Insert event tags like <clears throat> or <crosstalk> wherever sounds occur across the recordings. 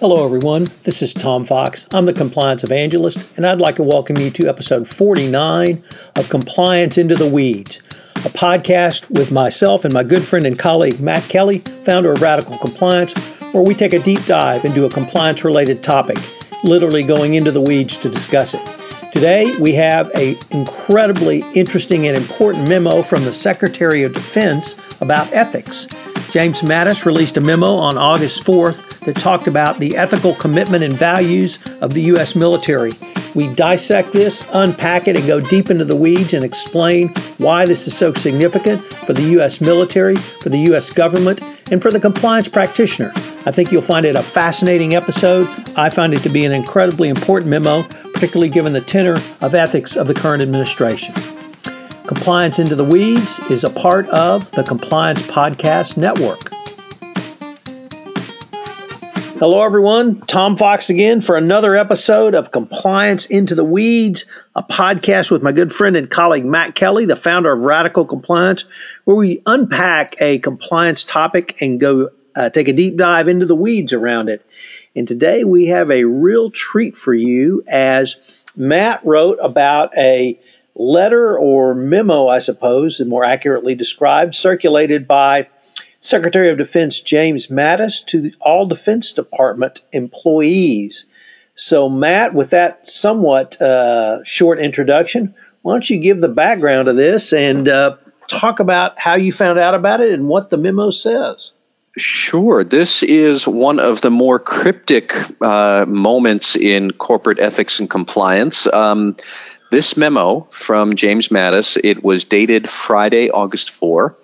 Hello, everyone. This is Tom Fox. I'm the Compliance Evangelist, and I'd like to welcome you to episode 49 of Compliance Into the Weeds, a podcast with myself and my good friend and colleague Matt Kelly, founder of Radical Compliance, where we take a deep dive into a compliance related topic, literally going into the weeds to discuss it. Today, we have an incredibly interesting and important memo from the Secretary of Defense about ethics. James Mattis released a memo on August 4th that talked about the ethical commitment and values of the U.S. military. We dissect this, unpack it, and go deep into the weeds and explain why this is so significant for the U.S. military, for the U.S. government, and for the compliance practitioner. I think you'll find it a fascinating episode. I find it to be an incredibly important memo, particularly given the tenor of ethics of the current administration. Compliance into the Weeds is a part of the Compliance Podcast Network. Hello, everyone. Tom Fox again for another episode of Compliance Into the Weeds, a podcast with my good friend and colleague Matt Kelly, the founder of Radical Compliance, where we unpack a compliance topic and go uh, take a deep dive into the weeds around it. And today we have a real treat for you as Matt wrote about a letter or memo, I suppose, and more accurately described, circulated by Secretary of Defense James Mattis to all Defense Department employees. So, Matt, with that somewhat uh, short introduction, why don't you give the background of this and uh, talk about how you found out about it and what the memo says? Sure. This is one of the more cryptic uh, moments in corporate ethics and compliance. Um, this memo from James Mattis, it was dated Friday, August 4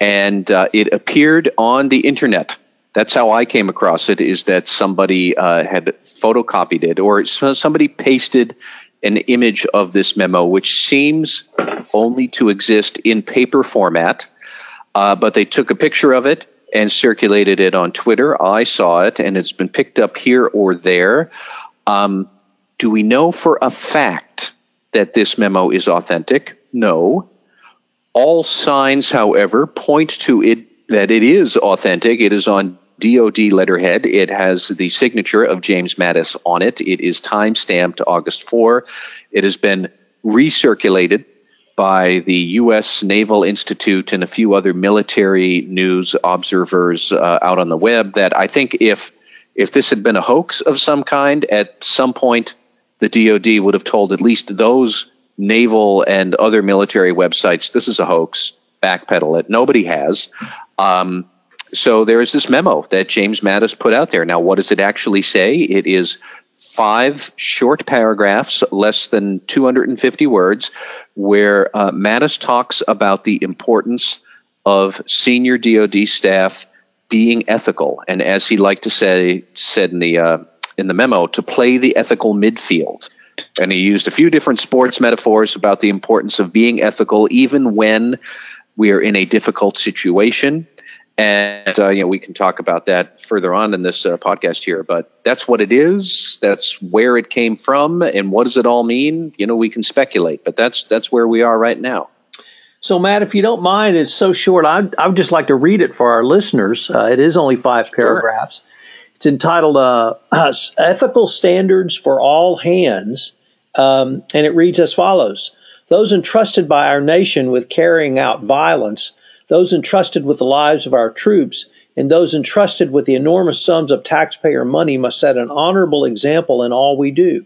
and uh, it appeared on the internet. That's how I came across it. Is that somebody uh, had photocopied it, or somebody pasted an image of this memo, which seems only to exist in paper format. Uh, but they took a picture of it and circulated it on Twitter. I saw it, and it's been picked up here or there. Um, do we know for a fact that this memo is authentic? No. All signs, however, point to it that it is authentic. It is on DoD letterhead. It has the signature of James Mattis on it. It is time stamped August 4. It has been recirculated by the U.S. Naval Institute and a few other military news observers uh, out on the web. That I think if if this had been a hoax of some kind, at some point the DoD would have told at least those naval and other military websites, this is a hoax, backpedal it. Nobody has. Um, so there is this memo that James Mattis put out there. Now, what does it actually say? It is five short paragraphs, less than 250 words, where uh, Mattis talks about the importance of senior DoD staff being ethical, and as he liked to say, said in the uh, in the memo, to play the ethical midfield. And he used a few different sports metaphors about the importance of being ethical, even when we are in a difficult situation. And uh, you know we can talk about that further on in this uh, podcast here, but that's what it is. That's where it came from, and what does it all mean? You know, we can speculate, but that's that's where we are right now. So, Matt, if you don't mind, it's so short. I'd, I would just like to read it for our listeners. Uh, it is only five paragraphs. Sure. It's entitled uh, <clears throat> Ethical Standards for All Hands, um, and it reads as follows Those entrusted by our nation with carrying out violence, those entrusted with the lives of our troops, and those entrusted with the enormous sums of taxpayer money must set an honorable example in all we do.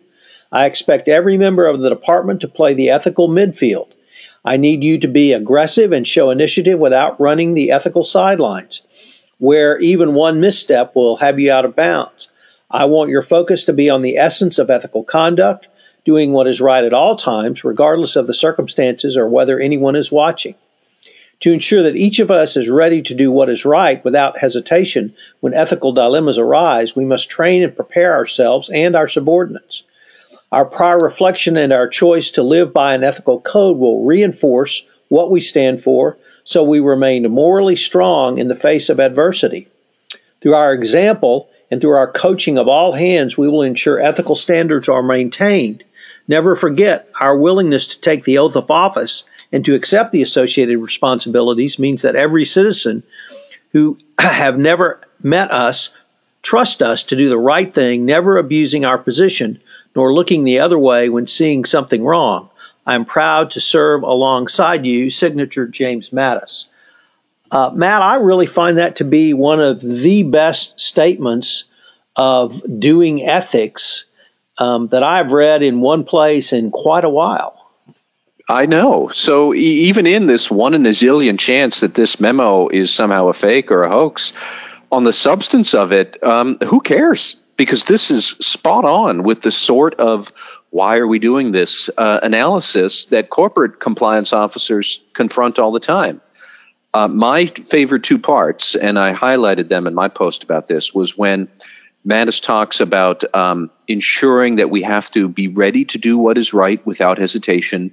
I expect every member of the department to play the ethical midfield. I need you to be aggressive and show initiative without running the ethical sidelines where even one misstep will have you out of bounds. I want your focus to be on the essence of ethical conduct, doing what is right at all times, regardless of the circumstances or whether anyone is watching. To ensure that each of us is ready to do what is right without hesitation when ethical dilemmas arise, we must train and prepare ourselves and our subordinates. Our prior reflection and our choice to live by an ethical code will reinforce what we stand for, so we remain morally strong in the face of adversity. Through our example and through our coaching of all hands, we will ensure ethical standards are maintained. Never forget, our willingness to take the oath of office and to accept the associated responsibilities means that every citizen who <clears throat> have never met us trust us to do the right thing, never abusing our position, nor looking the other way when seeing something wrong. I am proud to serve alongside you, signature James Mattis. Uh, Matt, I really find that to be one of the best statements of doing ethics um, that I've read in one place in quite a while. I know. So e- even in this one in a zillion chance that this memo is somehow a fake or a hoax, on the substance of it, um, who cares? Because this is spot on with the sort of why are we doing this uh, analysis that corporate compliance officers confront all the time. Uh, my favorite two parts, and I highlighted them in my post about this, was when Mattis talks about um, ensuring that we have to be ready to do what is right without hesitation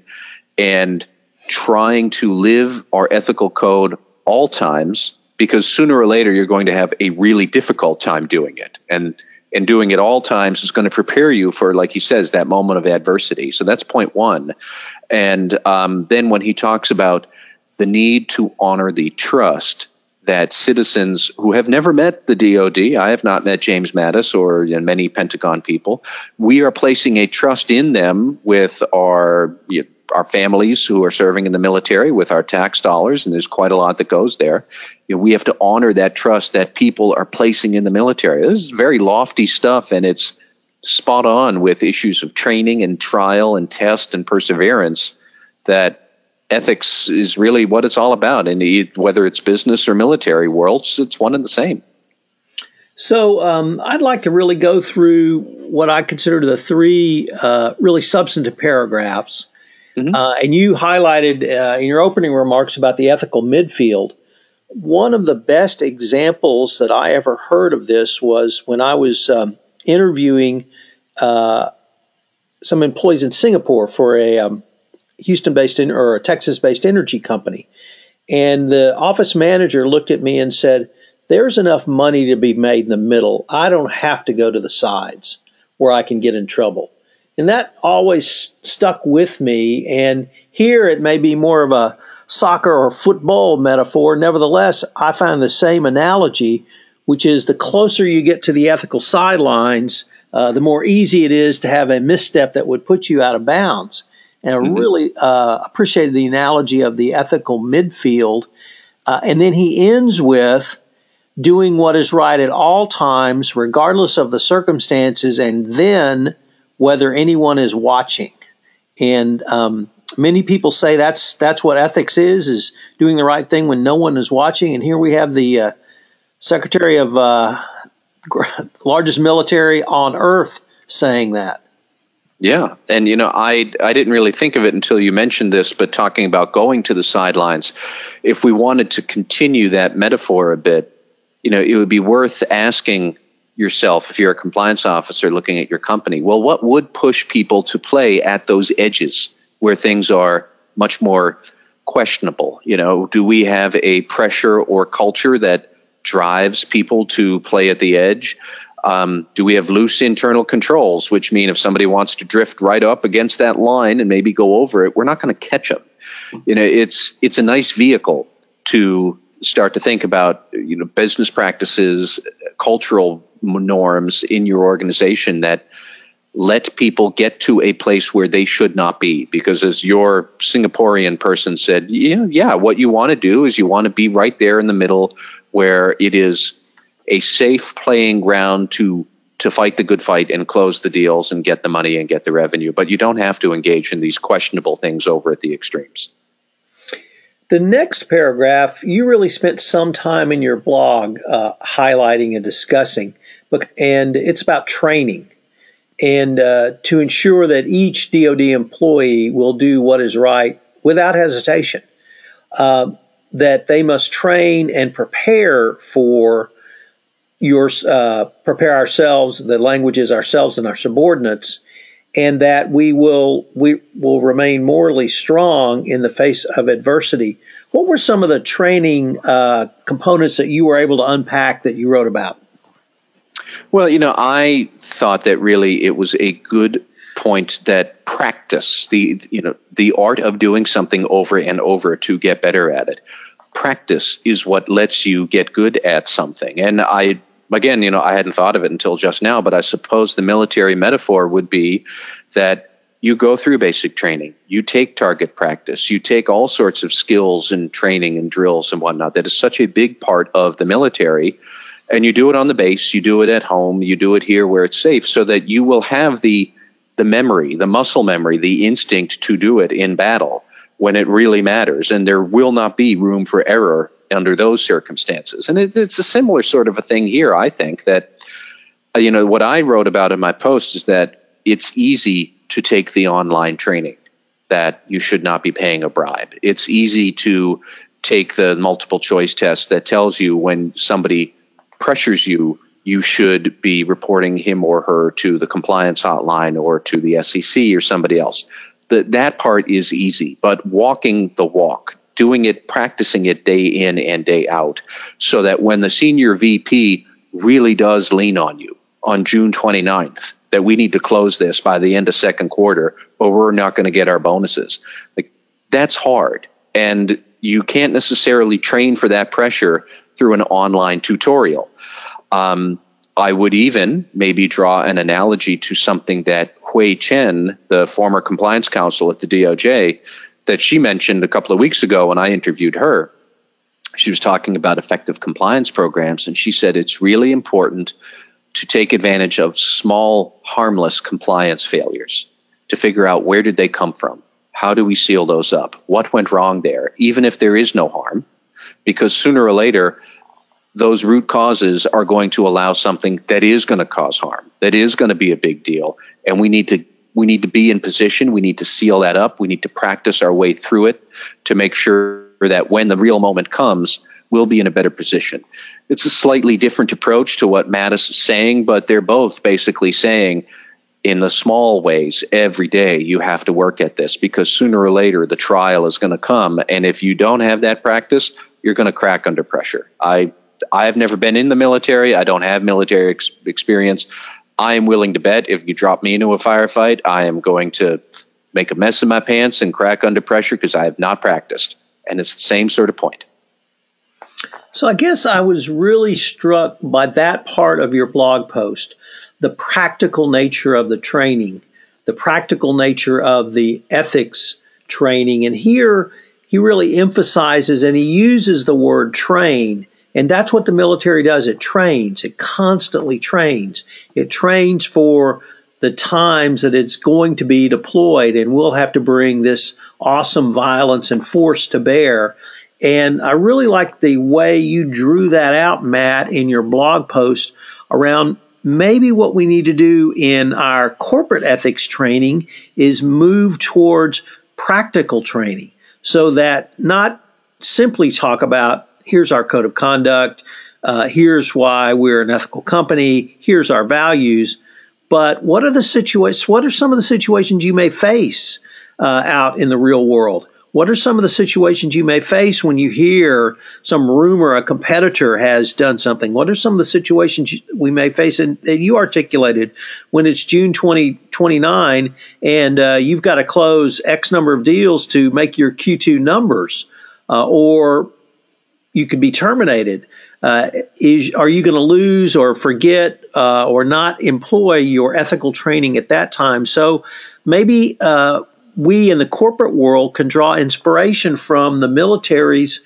and trying to live our ethical code all times because sooner or later you're going to have a really difficult time doing it. And and doing it all times is going to prepare you for like he says that moment of adversity. So that's point one. And um, then when he talks about the need to honor the trust that citizens who have never met the DoD, I have not met James Mattis or you know, many Pentagon people, we are placing a trust in them with our you know, our families who are serving in the military with our tax dollars, and there's quite a lot that goes there. You know, we have to honor that trust that people are placing in the military. This is very lofty stuff, and it's spot on with issues of training and trial and test and perseverance. That ethics is really what it's all about, and whether it's business or military worlds, it's one and the same. So um, I'd like to really go through what I consider the three uh, really substantive paragraphs Mm-hmm. Uh, and you highlighted uh, in your opening remarks about the ethical midfield. One of the best examples that I ever heard of this was when I was um, interviewing uh, some employees in Singapore for a um, Houston-based in, or a Texas-based energy company, and the office manager looked at me and said, "There's enough money to be made in the middle. I don't have to go to the sides where I can get in trouble." And that always stuck with me. And here it may be more of a soccer or football metaphor. Nevertheless, I find the same analogy, which is the closer you get to the ethical sidelines, uh, the more easy it is to have a misstep that would put you out of bounds. And I mm-hmm. really uh, appreciated the analogy of the ethical midfield. Uh, and then he ends with doing what is right at all times, regardless of the circumstances, and then whether anyone is watching. And um, many people say that's that's what ethics is: is doing the right thing when no one is watching. And here we have the uh, Secretary of uh, <laughs> largest military on earth saying that. Yeah, and you know, I I didn't really think of it until you mentioned this, but talking about going to the sidelines, if we wanted to continue that metaphor a bit, you know, it would be worth asking yourself if you're a compliance officer looking at your company well what would push people to play at those edges where things are much more questionable? You know do we have a pressure or culture that drives people to play at the edge um, do we have loose internal controls which mean if somebody wants to drift right up against that line and maybe go over it we're not going to catch them you know it's it's a nice vehicle to start to think about you know business practices cultural norms in your organization that let people get to a place where they should not be. Because as your singaporean person said yeah yeah what you want to do is you want to be right there in the middle where it is a safe playing ground to to fight the good fight and close the deals and get the money and get the revenue but you don't have to engage in these questionable things over at the extremes the next paragraph, you really spent some time in your blog uh, highlighting and discussing, and it's about training and uh, to ensure that each DoD employee will do what is right without hesitation. Uh, that they must train and prepare for your uh, prepare ourselves, the languages ourselves and our subordinates, and that we will we will remain morally strong in the face of adversity. What were some of the training uh, components that you were able to unpack that you wrote about? Well, you know, I thought that really it was a good point that practice the you know the art of doing something over and over to get better at it practice is what lets you get good at something and i again, you know, I hadn't thought of it until just now, but I suppose the military metaphor would be that you go through basic training, you take target practice, you take all sorts of skills and training and drills and whatnot. That is such a big part of the military. And you do it on the base, you do it at home, you do it here where it's safe, so that you will have the the memory, the muscle memory, the instinct to do it in battle when it really matters. And there will not be room for error under those circumstances. And it, it's a similar sort of a thing here, I think, that, uh, you know, what I wrote about in my post is that it's easy to take the online training, that you should not be paying a bribe. It's easy to take the multiple choice test that tells you when somebody pressures you you should be reporting him or her to the compliance hotline or to the SEC or somebody else. The, that part is easy, but walking the walk, doing it, practicing it day in and day out, so that when the senior VP really does lean on you on June 29th, that we need to close this by the end of second quarter, or we're not going to get our bonuses. Like that's hard. And you can't necessarily train for that pressure through an online tutorial. Um, I would even maybe draw an analogy to something that Hui Chen, the former compliance counsel at the DOJ, that she mentioned a couple of weeks ago when I interviewed her. She was talking about effective compliance programs, and she said it's really important to take advantage of small, harmless compliance failures to figure out where did they come from? How do we seal those up? What went wrong there? Even if there is no harm, because sooner or later, those root causes are going to allow something that is going to cause harm, that is going to be a big deal, and we need to we need to be in position. We need to seal that up. We need to practice our way through it to make sure that when the real moment comes, we'll be in a better position. It's a slightly different approach to what Mattis is saying, but they're both basically saying in the small ways every day you have to work at this because sooner or later the trial is going to come and if you don't have that practice you're going to crack under pressure i I've never been in the military. I don't have military ex- experience. I am willing to bet if you drop me into a firefight, I am going to make a mess of my pants and crack under pressure because I have not practiced. And it's the same sort of point. So I guess I was really struck by that part of your blog post the practical nature of the training, the practical nature of the ethics training. And here he really emphasizes and he uses the word train and that's what the military does. It trains, it constantly trains. It trains for the times that it's going to be deployed, and we'll have to bring this awesome violence and force to bear. And I really like the way you drew that out, Matt, in your blog post around maybe what we need to do in our corporate ethics training is move towards practical training so that not simply talk about here's our code of conduct, uh, here's why we're an ethical company, here's our values. But what are the situations? What are some of the situations you may face uh, out in the real world? What are some of the situations you may face when you hear some rumor a competitor has done something? What are some of the situations we may face? And, you articulated when it's June 2029 and uh, you've got to close X number of deals to make your Q2 numbers, uh, or you could be terminated. Uh, is are you going to lose or forget uh, or not employ your ethical training at that time? So maybe uh, we in the corporate world can draw inspiration from the military's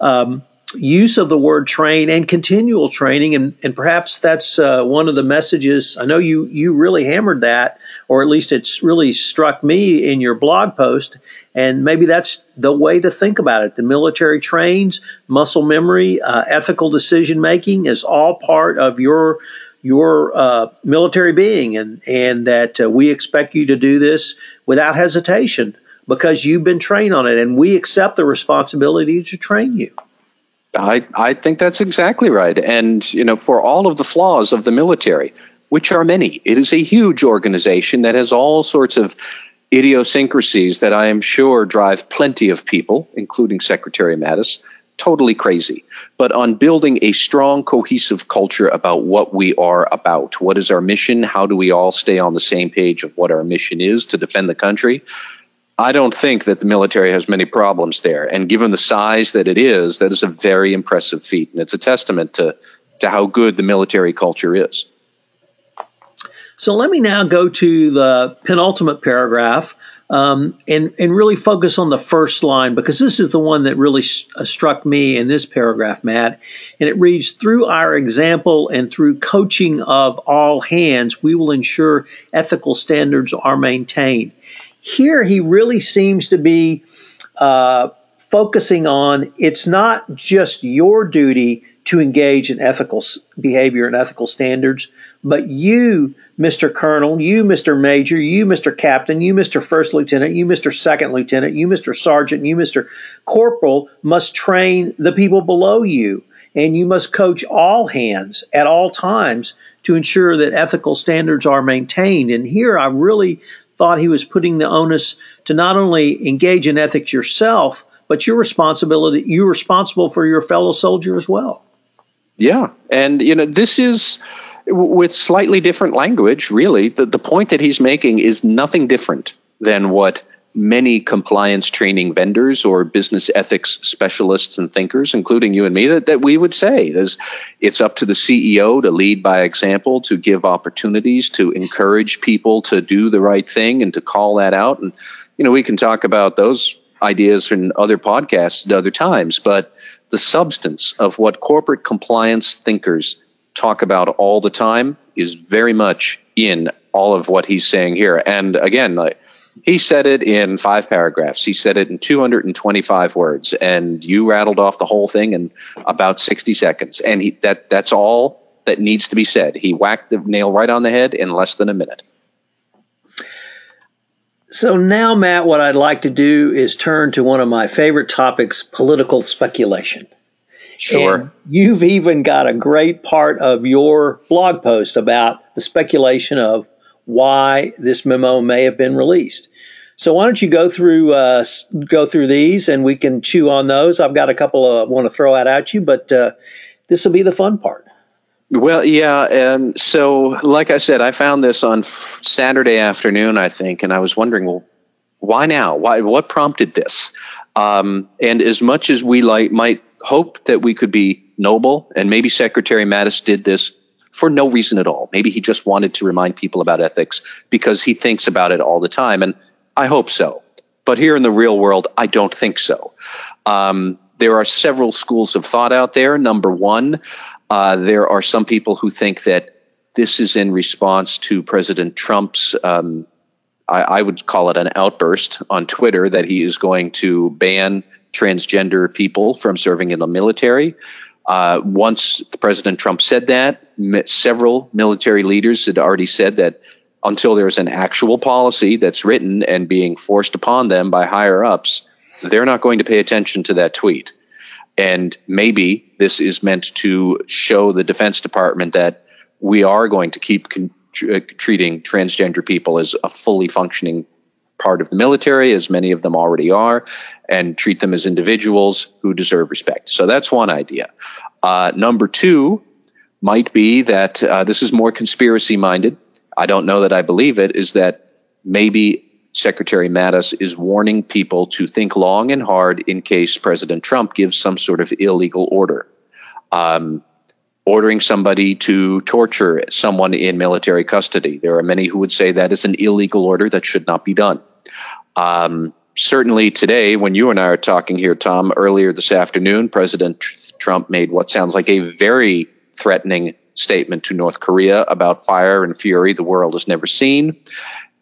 um, use of the word train and continual training, and, and perhaps that's uh, one of the messages. I know you you really hammered that, or at least it's really struck me in your blog post, and maybe that's the way to think about it. The military trains, muscle memory, uh, ethical decision making is all part of your your uh, military being, and and that uh, we expect you to do this without hesitation because you've been trained on it, and we accept the responsibility to train you. I, I think that's exactly right. And, you know, for all of the flaws of the military, which are many, it is a huge organization that has all sorts of idiosyncrasies that I am sure drive plenty of people, including Secretary Mattis, totally crazy. But on building a strong, cohesive culture about what we are about, what is our mission, how do we all stay on the same page of what our mission is to defend the country, I don't think that the military has many problems there. And given the size that it is, that is a very impressive feat. And it's a testament to to how good the military culture is. So let me now go to the penultimate paragraph um, and and really focus on the first line because this is the one that really st- uh, struck me in this paragraph, Matt. And it reads: Through our example and through coaching of all hands, we will ensure ethical standards are maintained. Here, he really seems to be uh, focusing on it's not just your duty to engage in ethical behavior and ethical standards, but you, Mr. Colonel, you, Mr. Major, you, Mr. Captain, you, Mr. First Lieutenant, you, Mr. Second Lieutenant, you, Mr. Sergeant, you, Mr. Corporal, must train the people below you. And you must coach all hands at all times to ensure that ethical standards are maintained. And here I really thought he was putting the onus to not only engage in ethics yourself, but your responsibility, you're responsible for your fellow soldier as well. Yeah. And, you know, this is with slightly different language, really. The, the point that he's making is nothing different than what many compliance training vendors or business ethics specialists and thinkers, including you and me, that, that we would say. is it's up to the CEO to lead by example, to give opportunities, to encourage people to do the right thing and to call that out. And, you know, we can talk about those ideas in other podcasts at other times, but the substance of what corporate compliance thinkers talk about all the time is very much in all of what he's saying here. And again, like, he said it in five paragraphs. He said it in 225 words, and you rattled off the whole thing in about 60 seconds. And he, that that's all that needs to be said. He whacked the nail right on the head in less than a minute. So now, Matt, what I'd like to do is turn to one of my favorite topics political speculation. Sure. And you've even got a great part of your blog post about the speculation of why this memo may have been released. So why don't you go through uh, go through these and we can chew on those. I've got a couple I want to throw out at you, but uh, this will be the fun part. Well, yeah. And so, like I said, I found this on Saturday afternoon, I think, and I was wondering, well, why now? Why? What prompted this? Um, and as much as we like might hope that we could be noble, and maybe Secretary Mattis did this for no reason at all. Maybe he just wanted to remind people about ethics because he thinks about it all the time, and I hope so. But here in the real world, I don't think so. Um, there are several schools of thought out there. Number one, uh, there are some people who think that this is in response to President Trump's um, I, I, would call it an outburst on Twitter that he is going to ban transgender people from serving in the military. Uh, once President Trump said that, several military leaders had already said that until there's an actual policy that's written and being forced upon them by higher ups, they're not going to pay attention to that tweet. And maybe this is meant to show the Defense Department that we are going to keep con- uh, treating transgender people as a fully functioning part of the military, as many of them already are, and treat them as individuals who deserve respect. So that's one idea. Uh, number two might be that uh, this is more conspiracy minded. I don't know that I believe it, is that maybe Secretary Mattis is warning people to think long and hard in case President Trump gives some sort of illegal order. Um, ordering somebody to torture someone in military custody. There are many who would say that is an illegal order that should not be done. Um, certainly today, when you and I are talking here, Tom, earlier this afternoon, President Trump made what sounds like a very threatening statement to North Korea about fire and fury the world has never seen.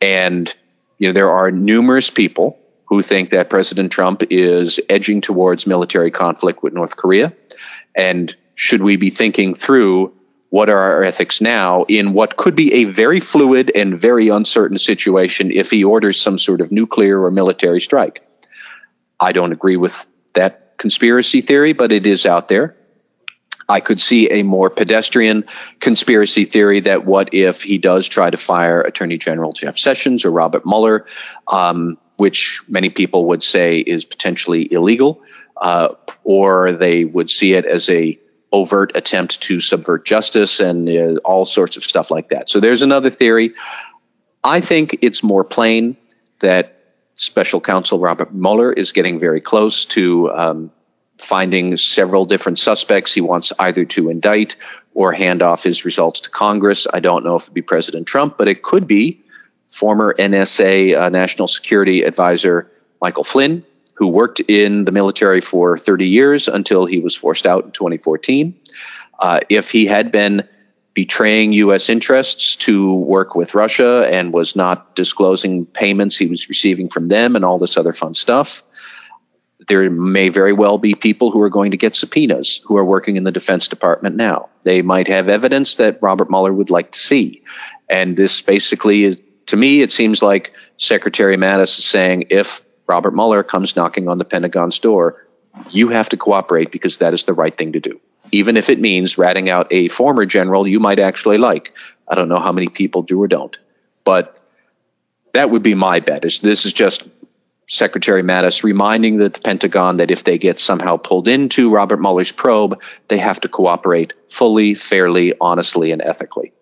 And you know, there are numerous people who think that President Trump is edging towards military conflict with North Korea. And should we be thinking through what are our ethics now in what could be a very fluid and very uncertain situation if he orders some sort of nuclear or military strike? I don't agree with that conspiracy theory, but it is out there. I could see a more pedestrian conspiracy theory that what if he does try to fire Attorney General Jeff Sessions or Robert Mueller, um, which many people would say is potentially illegal, uh, or they would see it as a overt attempt to subvert justice and uh, all sorts of stuff like that. So there's another theory. I think it's more plain that special counsel Robert Mueller is getting very close to um, finding several different suspects he wants either to indict or hand off his results to Congress. I don't know if it'd be President Trump, but it could be former NSA uh, National Security Advisor Michael Flynn, who worked in the military for 30 years until he was forced out in 2014. Uh, if he had been betraying U.S. interests to work with Russia and was not disclosing payments he was receiving from them and all this other fun stuff, there may very well be people who are going to get subpoenas who are working in the Defense Department now. They might have evidence that Robert Mueller would like to see. And this basically is, to me, it seems like Secretary Mattis is saying if Robert Mueller comes knocking on the Pentagon's door, you have to cooperate because that is the right thing to do. Even if it means ratting out a former general you might actually like. I don't know how many people do or don't. But that would be my bet. Is this is just Secretary Mattis reminding the Pentagon that if they get somehow pulled into Robert Mueller's probe, they have to cooperate fully, fairly, honestly, and ethically.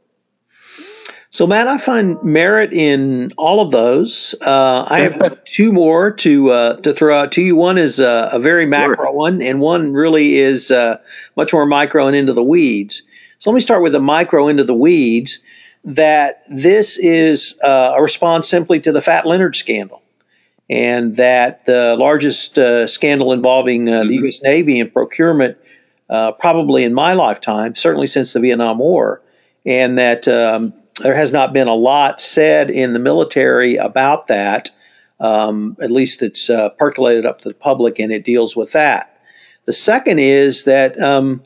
So, Matt, I find merit in all of those. Uh, I have two more to uh, to throw out to you. One is uh, a very macro sure. one, and one really is uh, much more micro and into the weeds. So, let me start with the micro into the weeds. That this is uh, a response simply to the Fat Leonard scandal and that the largest uh, scandal involving uh, the mm-hmm. U.S. Navy and procurement, uh, probably in my lifetime, certainly since the Vietnam War, and that um, there has not been a lot said in the military about that. Um, at least it's uh, percolated up to the public, and it deals with that. The second is that. Um,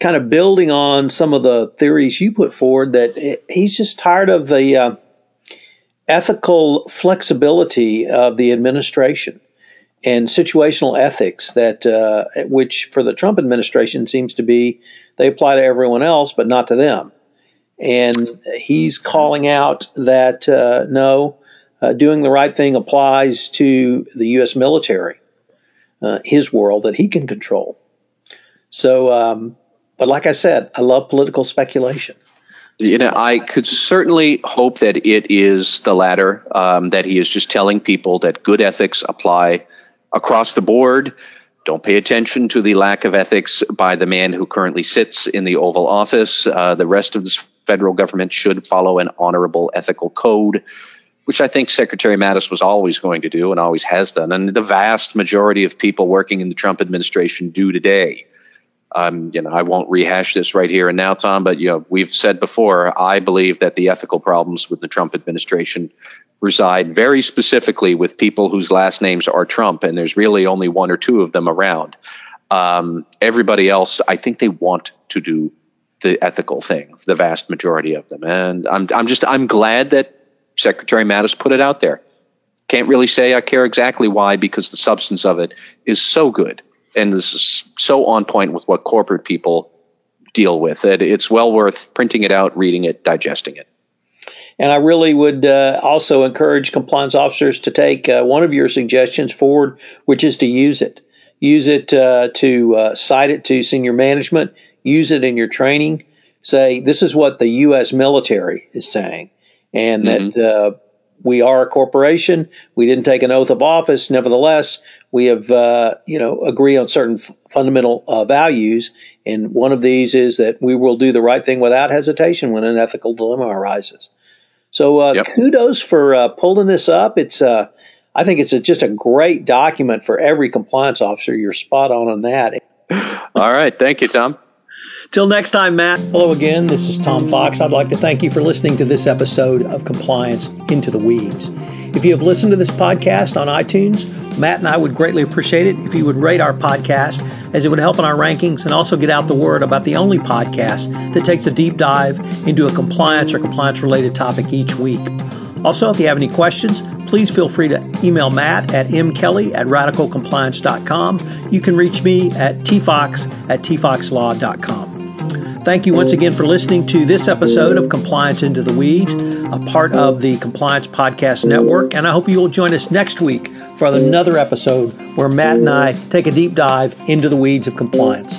kind of building on some of the theories you put forward, that it, he's just tired of the uh, ethical flexibility of the administration and situational ethics that uh, which for the Trump administration seems to be they apply to everyone else but not to them and he's calling out that uh, no uh, doing the right thing applies to the U.S. military uh, his world that he can control so um, but like I said I love political speculation you know, I could certainly hope that it is the latter, um, that he is just telling people that good ethics apply across the board. Don't pay attention to the lack of ethics by the man who currently sits in the Oval Office. Uh, the rest of the federal government should follow an honorable ethical code, which I think Secretary Mattis was always going to do and always has done. And the vast majority of people working in the Trump administration do today. Um, you know, I won't rehash this right here and now, Tom, but you know, we've said before. I believe that the ethical problems with the Trump administration reside very specifically with people whose last names are Trump, and there's really only one or two of them around. Um, everybody else, I think they want to do the ethical thing. The vast majority of them, and I'm I'm just I'm glad that Secretary Mattis put it out there. Can't really say I care exactly why because the substance of it is so good and this is so on point with what corporate people deal with that it's well worth printing it out, reading it, digesting it. And I really would uh, also encourage compliance officers to take uh, one of your suggestions forward, which is to use it. Use it uh, to uh, cite it to senior management, use it in your training. Say, this is what the U.S. military is saying, and mm-hmm. that uh, we are a corporation. We didn't take an oath of office. Nevertheless, we have, uh, you know, agree on certain f- fundamental uh, values. And one of these is that we will do the right thing without hesitation when an ethical dilemma arises. So uh, yep. kudos for uh, pulling this up. It's, uh, I think it's a, just a great document for every compliance officer. You're spot on on that. <laughs> All right. Thank you, Tom. Till next time, Matt. Hello again. This is Tom Fox. I'd like to thank you for listening to this episode of Compliance Into the Weeds. If you have listened to this podcast on iTunes, Matt and I would greatly appreciate it if you would rate our podcast, as it would help in our rankings and also get out the word about the only podcast that takes a deep dive into a compliance or compliance related topic each week. Also, if you have any questions, please feel free to email Matt at mkelly at radicalcompliance.com. You can reach me at tfox at tfoxlaw.com. Thank you once again for listening to this episode of Compliance Into the Weeds, a part of the Compliance Podcast Network. And I hope you will join us next week for another episode where Matt and I take a deep dive into the weeds of compliance.